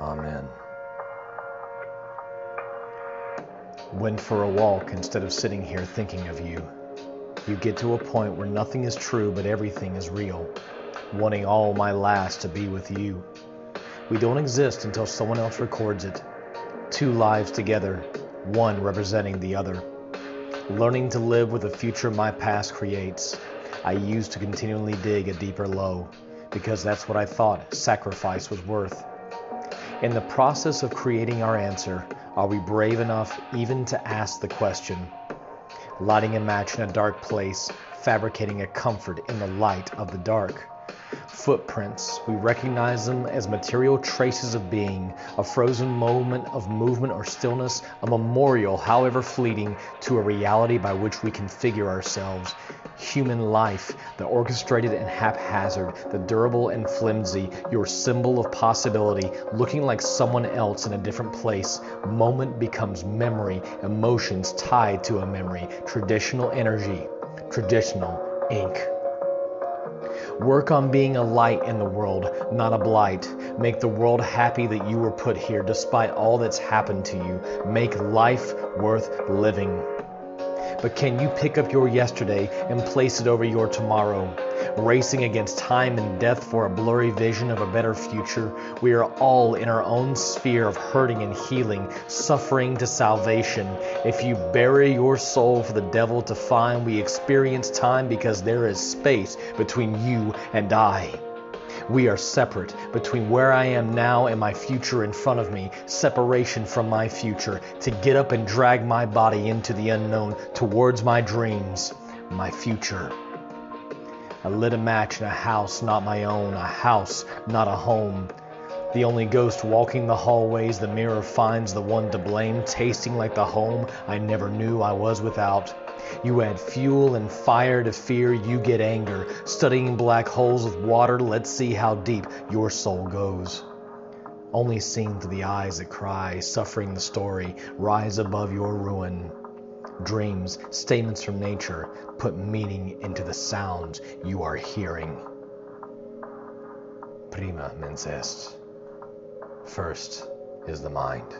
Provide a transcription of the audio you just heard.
Amen. Went for a walk instead of sitting here thinking of you. You get to a point where nothing is true but everything is real, wanting all my last to be with you. We don't exist until someone else records it. Two lives together, one representing the other. Learning to live with the future my past creates, I used to continually dig a deeper low, because that's what I thought sacrifice was worth. In the process of creating our answer, are we brave enough even to ask the question? Lighting a match in a dark place, fabricating a comfort in the light of the dark. Footprints, we recognize them as material traces of being, a frozen moment of movement or stillness, a memorial, however fleeting, to a reality by which we configure ourselves. Human life, the orchestrated and haphazard, the durable and flimsy, your symbol of possibility, looking like someone else in a different place. Moment becomes memory, emotions tied to a memory, traditional energy, traditional ink. Work on being a light in the world, not a blight. Make the world happy that you were put here despite all that's happened to you. Make life worth living. But can you pick up your yesterday and place it over your tomorrow? Racing against time and death for a blurry vision of a better future. We are all in our own sphere of hurting and healing, suffering to salvation. If you bury your soul for the devil to find, we experience time because there is space between you and I. We are separate between where I am now and my future in front of me, separation from my future, to get up and drag my body into the unknown towards my dreams, my future. I lit a match in a house not my own, a house, not a home. The only ghost walking the hallways, the mirror finds the one to blame, tasting like the home I never knew I was without. You add fuel and fire to fear, you get anger. Studying black holes with water, let's see how deep your soul goes. Only seen through the eyes that cry, suffering the story, rise above your ruin. Dreams, statements from nature, put meaning into the sounds you are hearing. Prima mens est. First is the mind.